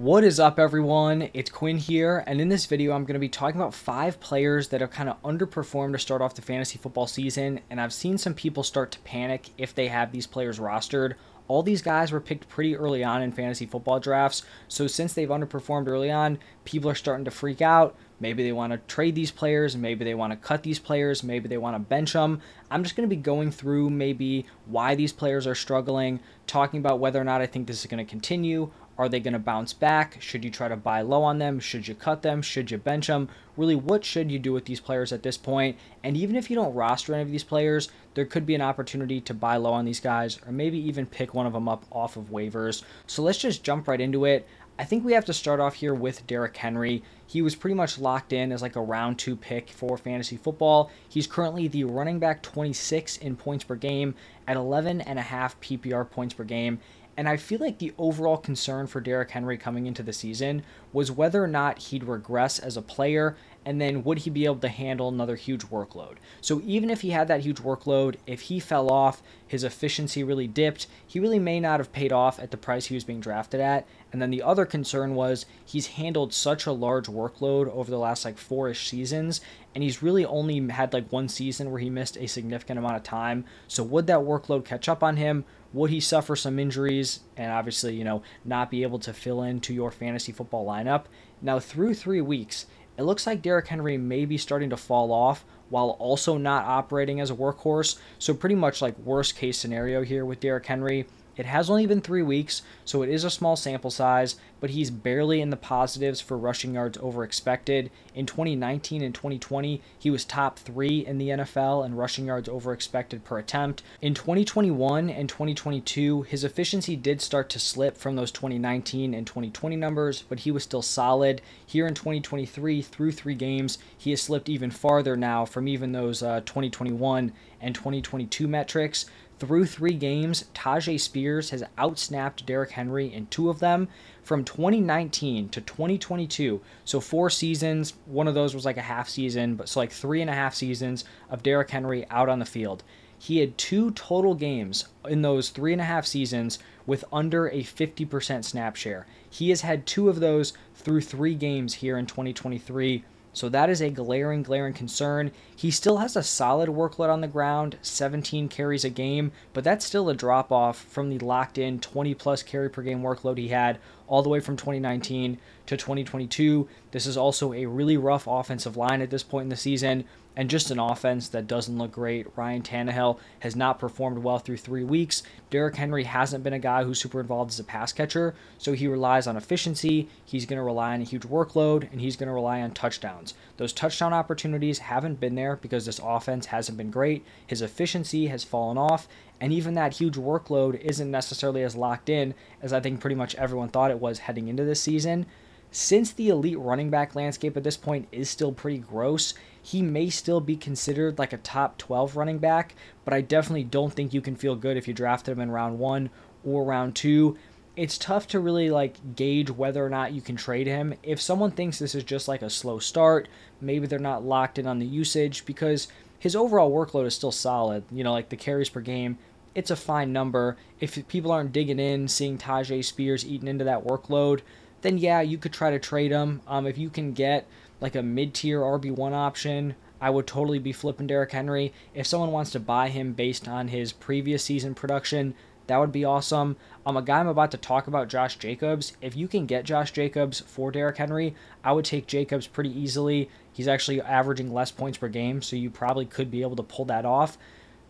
What is up, everyone? It's Quinn here, and in this video, I'm going to be talking about five players that have kind of underperformed to start off the fantasy football season, and I've seen some people start to panic if they have these players rostered. All these guys were picked pretty early on in fantasy football drafts, so since they've underperformed early on, people are starting to freak out. Maybe they want to trade these players, maybe they want to cut these players, maybe they want to bench them. I'm just going to be going through maybe why these players are struggling, talking about whether or not I think this is going to continue, are they going to bounce back? Should you try to buy low on them? Should you cut them? Should you bench them? Really, what should you do with these players at this point? And even if you don't roster any of these players, there could be an opportunity to buy low on these guys or maybe even pick one of them up off of waivers. So let's just jump right into it. I think we have to start off here with Derrick Henry. He was pretty much locked in as like a round two pick for fantasy football. He's currently the running back 26 in points per game at 11 and a half PPR points per game. And I feel like the overall concern for Derrick Henry coming into the season was whether or not he'd regress as a player and then would he be able to handle another huge workload? So even if he had that huge workload, if he fell off, his efficiency really dipped, he really may not have paid off at the price he was being drafted at. And then the other concern was he's handled such a large workload over the last like four-ish seasons, and he's really only had like one season where he missed a significant amount of time. So would that workload catch up on him? Would he suffer some injuries and obviously, you know, not be able to fill into your fantasy football lineup? Now, through three weeks, it looks like Derrick Henry may be starting to fall off while also not operating as a workhorse. So, pretty much like worst case scenario here with Derrick Henry. It has only been three weeks, so it is a small sample size, but he's barely in the positives for rushing yards over expected. In 2019 and 2020, he was top three in the NFL in rushing yards over expected per attempt. In 2021 and 2022, his efficiency did start to slip from those 2019 and 2020 numbers, but he was still solid. Here in 2023, through three games, he has slipped even farther now from even those uh, 2021 and 2022 metrics. Through three games, Tyjae Spears has outsnapped Derrick Henry in two of them from 2019 to 2022. So four seasons. One of those was like a half season, but so like three and a half seasons of Derrick Henry out on the field. He had two total games in those three and a half seasons with under a 50% snap share. He has had two of those through three games here in 2023 so that is a glaring, glaring concern. He still has a solid workload on the ground, 17 carries a game, but that's still a drop off from the locked in 20 plus carry per game workload he had all the way from 2019 to 2022. This is also a really rough offensive line at this point in the season and just an offense that doesn't look great. Ryan Tannehill has not performed well through three weeks. Derrick Henry hasn't been a guy who's super involved as a pass catcher, so he relies on efficiency. He's going to rely on a huge workload, and he's going to rely on touchdowns. Those touchdown opportunities haven't been there because this offense hasn't been great. His efficiency has fallen off, and even that huge workload isn't necessarily as locked in as I think pretty much everyone thought it was heading into this season. Since the elite running back landscape at this point is still pretty gross, he may still be considered like a top 12 running back, but I definitely don't think you can feel good if you drafted him in round 1 or round 2. It's tough to really like gauge whether or not you can trade him. If someone thinks this is just like a slow start, maybe they're not locked in on the usage because his overall workload is still solid. You know, like the carries per game, it's a fine number. If people aren't digging in, seeing Tyjae Spears eating into that workload, then yeah, you could try to trade him. Um, if you can get like a mid tier RB1 option, I would totally be flipping Derrick Henry. If someone wants to buy him based on his previous season production, that would be awesome. Um, a guy I'm about to talk about, Josh Jacobs. If you can get Josh Jacobs for Derrick Henry, I would take Jacobs pretty easily. He's actually averaging less points per game, so you probably could be able to pull that off.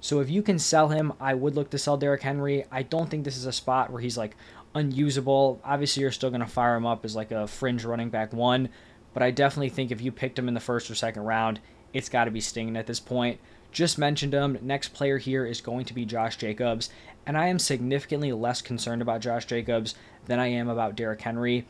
So if you can sell him, I would look to sell Derrick Henry. I don't think this is a spot where he's like unusable. Obviously, you're still going to fire him up as like a fringe running back one, but I definitely think if you picked him in the first or second round, it's got to be stinging at this point. Just mentioned him. Next player here is going to be Josh Jacobs, and I am significantly less concerned about Josh Jacobs than I am about Derrick Henry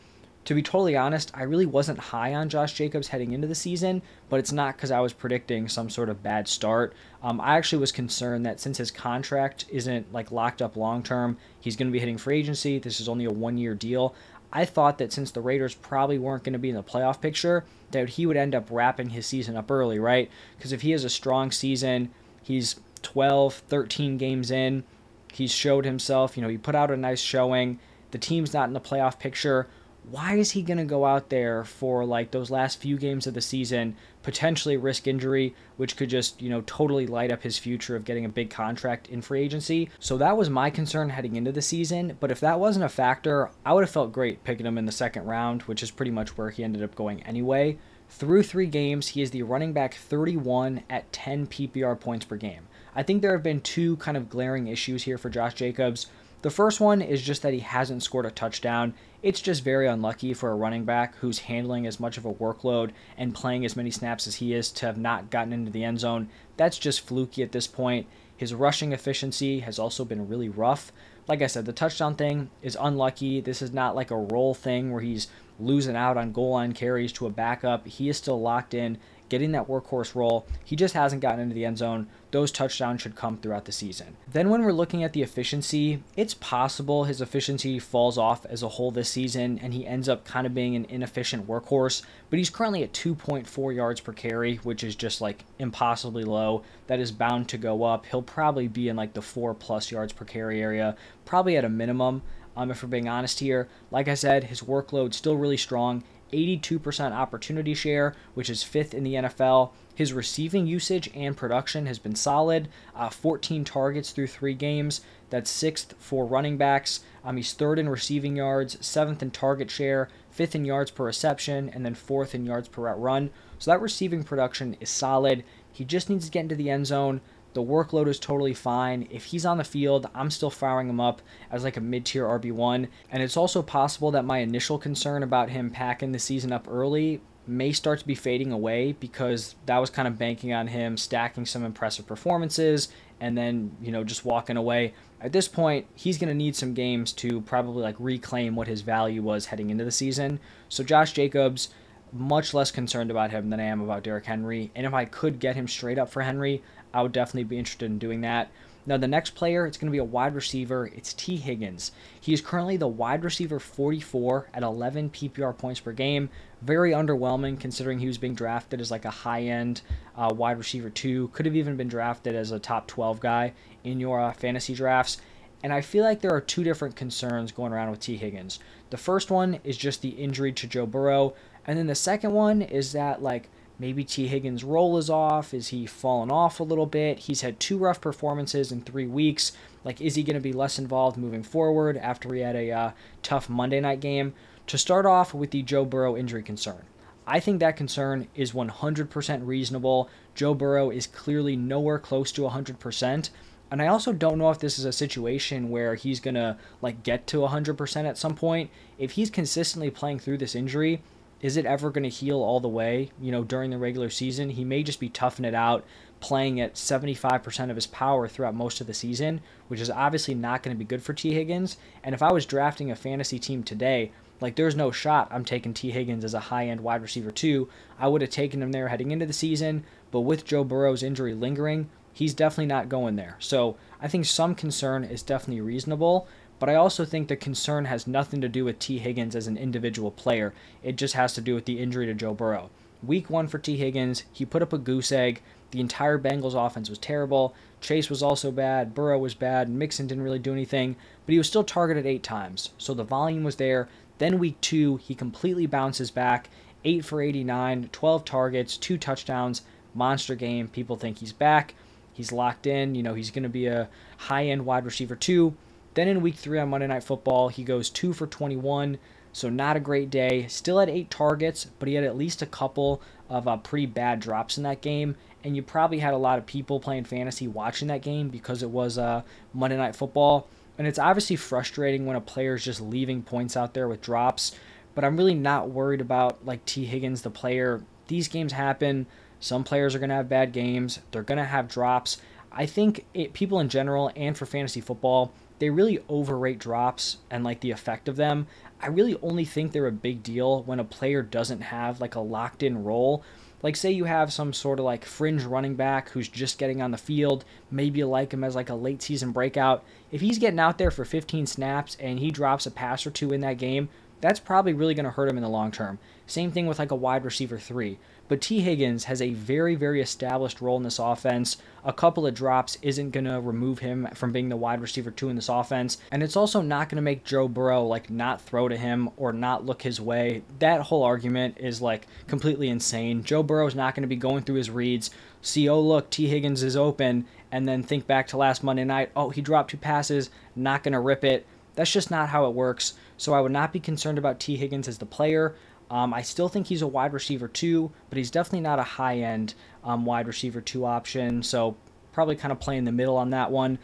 to be totally honest, I really wasn't high on Josh Jacobs heading into the season, but it's not because I was predicting some sort of bad start. Um, I actually was concerned that since his contract isn't like locked up long term, he's going to be hitting free agency. This is only a one year deal. I thought that since the Raiders probably weren't going to be in the playoff picture, that he would end up wrapping his season up early, right? Because if he has a strong season, he's 12, 13 games in, he's showed himself, you know, he put out a nice showing, the team's not in the playoff picture why is he going to go out there for like those last few games of the season, potentially risk injury, which could just, you know, totally light up his future of getting a big contract in free agency? So that was my concern heading into the season. But if that wasn't a factor, I would have felt great picking him in the second round, which is pretty much where he ended up going anyway. Through three games, he is the running back 31 at 10 PPR points per game. I think there have been two kind of glaring issues here for Josh Jacobs. The first one is just that he hasn't scored a touchdown. It's just very unlucky for a running back who's handling as much of a workload and playing as many snaps as he is to have not gotten into the end zone. That's just fluky at this point. His rushing efficiency has also been really rough. Like I said, the touchdown thing is unlucky. This is not like a role thing where he's losing out on goal line carries to a backup. He is still locked in getting that workhorse role. He just hasn't gotten into the end zone. Those touchdowns should come throughout the season. Then, when we're looking at the efficiency, it's possible his efficiency falls off as a whole this season and he ends up kind of being an inefficient workhorse. But he's currently at 2.4 yards per carry, which is just like impossibly low. That is bound to go up. He'll probably be in like the 4 plus yards per carry area, probably at a minimum. Um, if we're being honest here, like I said, his workload still really strong. 82% opportunity share, which is fifth in the NFL. His receiving usage and production has been solid. Uh, 14 targets through three games. That's sixth for running backs. Um, he's third in receiving yards, seventh in target share, fifth in yards per reception, and then fourth in yards per route run. So that receiving production is solid. He just needs to get into the end zone. The workload is totally fine. If he's on the field, I'm still firing him up as like a mid tier RB1. And it's also possible that my initial concern about him packing the season up early may start to be fading away because that was kind of banking on him stacking some impressive performances and then, you know, just walking away. At this point, he's going to need some games to probably like reclaim what his value was heading into the season. So Josh Jacobs, much less concerned about him than I am about Derrick Henry. And if I could get him straight up for Henry, I would definitely be interested in doing that. Now, the next player, it's going to be a wide receiver. It's Tee Higgins. He is currently the wide receiver 44 at 11 PPR points per game. Very underwhelming considering he was being drafted as like a high end uh, wide receiver, two. Could have even been drafted as a top 12 guy in your uh, fantasy drafts. And I feel like there are two different concerns going around with Tee Higgins. The first one is just the injury to Joe Burrow. And then the second one is that, like, Maybe Tee Higgins' role is off. Is he fallen off a little bit? He's had two rough performances in three weeks. Like, is he going to be less involved moving forward after he had a uh, tough Monday night game? To start off with the Joe Burrow injury concern, I think that concern is 100% reasonable. Joe Burrow is clearly nowhere close to 100%. And I also don't know if this is a situation where he's going to like get to 100% at some point. If he's consistently playing through this injury, is it ever going to heal all the way, you know, during the regular season? He may just be toughing it out, playing at 75% of his power throughout most of the season, which is obviously not going to be good for Tee Higgins. And if I was drafting a fantasy team today, like there's no shot I'm taking Tee Higgins as a high-end wide receiver two. I would have taken him there heading into the season, but with Joe Burrow's injury lingering, he's definitely not going there. So I think some concern is definitely reasonable, but I also think the concern has nothing to do with Tee Higgins as an individual player. It just has to do with the injury to Joe Burrow. Week one for Tee Higgins, he put up a goose egg. The entire Bengals offense was terrible. Chase was also bad. Burrow was bad. Mixon didn't really do anything, but he was still targeted eight times. So the volume was there. Then week two, he completely bounces back. 8 for 89, 12 targets, two touchdowns, monster game. People think he's back. He's locked in. You know, he's going to be a high end wide receiver, two. Then in week three on Monday Night Football, he goes two for 21, so not a great day. Still had eight targets, but he had at least a couple of uh, pretty bad drops in that game. And you probably had a lot of people playing fantasy watching that game because it was uh, Monday Night Football. And it's obviously frustrating when a player is just leaving points out there with drops. But I'm really not worried about like Tee Higgins, the player. These games happen. Some players are going to have bad games. They're going to have drops. I think it, people in general and for fantasy football, they really overrate drops and like the effect of them. I really only think they're a big deal when a player doesn't have like a locked in role. Like, say you have some sort of like fringe running back who's just getting on the field. Maybe you like him as like a late season breakout. If he's getting out there for 15 snaps and he drops a pass or two in that game, that's probably really going to hurt him in the long term. Same thing with like a wide receiver three. But Tee Higgins has a very, very established role in this offense. A couple of drops isn't going to remove him from being the wide receiver two in this offense. And it's also not going to make Joe Burrow like not throw to him or not look his way. That whole argument is like completely insane. Joe Burrow is not going to be going through his reads, see, oh, look, Tee Higgins is open, and then think back to last Monday night, oh, he dropped two passes, not going to rip it. That's just not how it works. So I would not be concerned about Tee Higgins as the player. Um, I still think he's a wide receiver two, but he's definitely not a high end um, wide receiver two option. So probably kind of playing the middle on that one.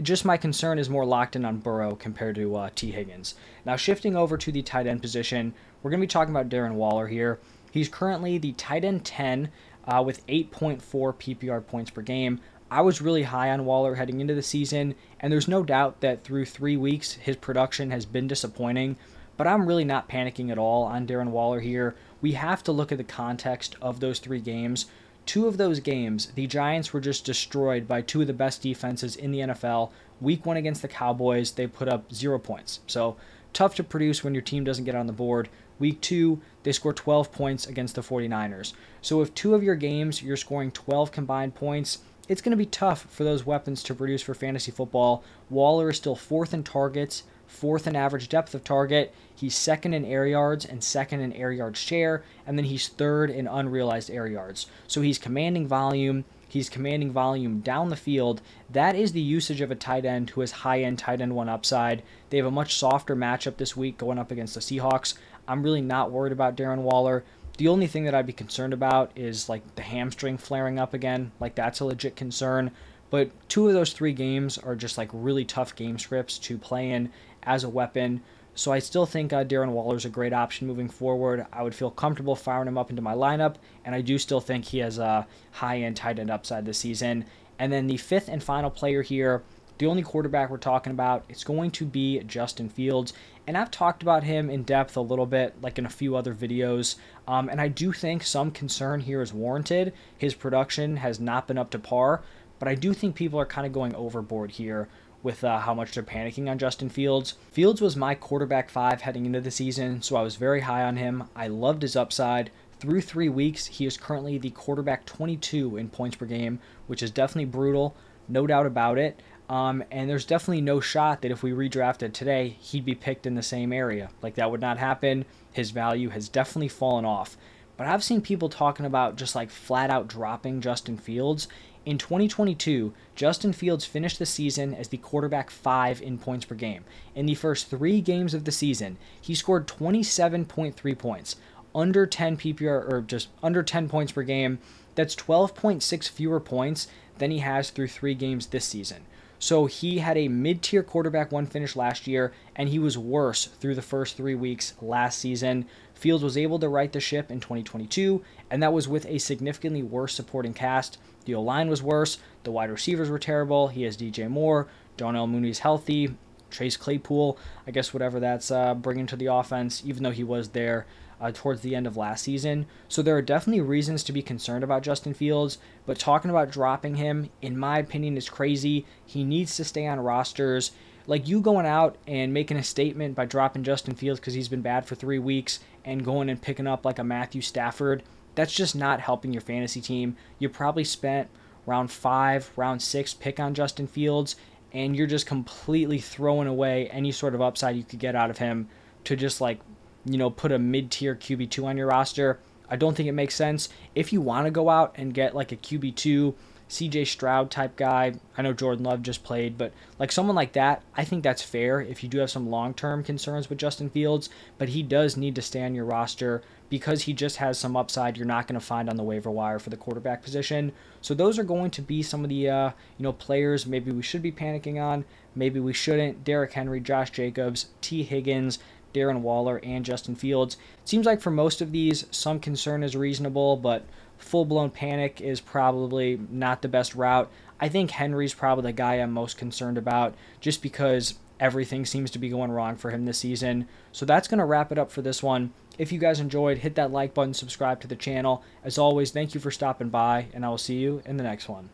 Just my concern is more locked in on Burrow compared to uh, Tee Higgins. Now shifting over to the tight end position, we're going to be talking about Darren Waller here. He's currently the tight end 10 uh, with 8.4 PPR points per game. I was really high on Waller heading into the season, and there's no doubt that through three weeks, his production has been disappointing but I'm really not panicking at all on Darren Waller here. We have to look at the context of those three games. Two of those games, the Giants were just destroyed by two of the best defenses in the NFL. Week one against the Cowboys, they put up zero points. So tough to produce when your team doesn't get on the board. Week two, they score 12 points against the 49ers. So if two of your games you're scoring 12 combined points, it's going to be tough for those weapons to produce for fantasy football. Waller is still fourth in targets, fourth in average depth of target. He's second in air yards and second in air yard share, and then he's third in unrealized air yards. So he's commanding volume. He's commanding volume down the field. That is the usage of a tight end who has high end tight end one upside. They have a much softer matchup this week going up against the Seahawks. I'm really not worried about Darren Waller. The only thing that I'd be concerned about is like the hamstring flaring up again. Like that's a legit concern. But two of those three games are just like really tough game scripts to play in as a weapon. So I still think uh, Darren Waller is a great option moving forward. I would feel comfortable firing him up into my lineup, and I do still think he has a high end tight end upside this season. And then the fifth and final player here, the only quarterback we're talking about, it's going to be Justin Fields. And I've talked about him in depth a little bit, like in a few other videos. Um, and I do think some concern here is warranted. His production has not been up to par. But I do think people are kind of going overboard here with uh, how much they're panicking on Justin Fields. Fields was my quarterback five heading into the season, so I was very high on him. I loved his upside. Through three weeks, he is currently the quarterback 22 in points per game, which is definitely brutal, no doubt about it. Um, and there's definitely no shot that if we redrafted today, he'd be picked in the same area. Like that would not happen. His value has definitely fallen off. But I've seen people talking about just like flat out dropping Justin Fields, in 2022, Justin Fields finished the season as the quarterback 5 in points per game. In the first 3 games of the season, he scored 27.3 points, under 10 PPR or just under 10 points per game. That's 12.6 fewer points than he has through 3 games this season. So he had a mid tier quarterback one finish last year, and he was worse through the first three weeks last season. Fields was able to right the ship in 2022, and that was with a significantly worse supporting cast. The O line was worse, the wide receivers were terrible. He has DJ Moore, Darnell Mooney's healthy, Chase Claypool, I guess whatever that's uh, bringing to the offense, even though he was there uh, towards the end of last season. So there are definitely reasons to be concerned about Justin Fields, but talking about dropping him, in my opinion, is crazy. He needs to stay on rosters. Like you going out and making a statement by dropping Justin Fields because he's been bad for three weeks and going and picking up like a Matthew Stafford, that's just not helping your fantasy team. You probably spent round five, round six pick on Justin Fields, and you're just completely throwing away any sort of upside you could get out of him to just like you know, put a mid tier QB2 on your roster. I don't think it makes sense. If you want to go out and get like a QB2, CJ Stroud type guy, I know Jordan Love just played, but like someone like that, I think that's fair if you do have some long term concerns with Justin Fields, but he does need to stay on your roster because he just has some upside you're not going to find on the waiver wire for the quarterback position. So those are going to be some of the uh, you know players maybe we should be panicking on, maybe we shouldn't. Derrick Henry, Josh Jacobs, Tee Higgins, Darren Waller, and Justin Fields. It seems like for most of these, some concern is reasonable, but full blown panic is probably not the best route. I think Henry's probably the guy I'm most concerned about just because everything seems to be going wrong for him this season. So that's going to wrap it up for this one. If you guys enjoyed, hit that like button, subscribe to the channel. As always, thank you for stopping by, and I will see you in the next one.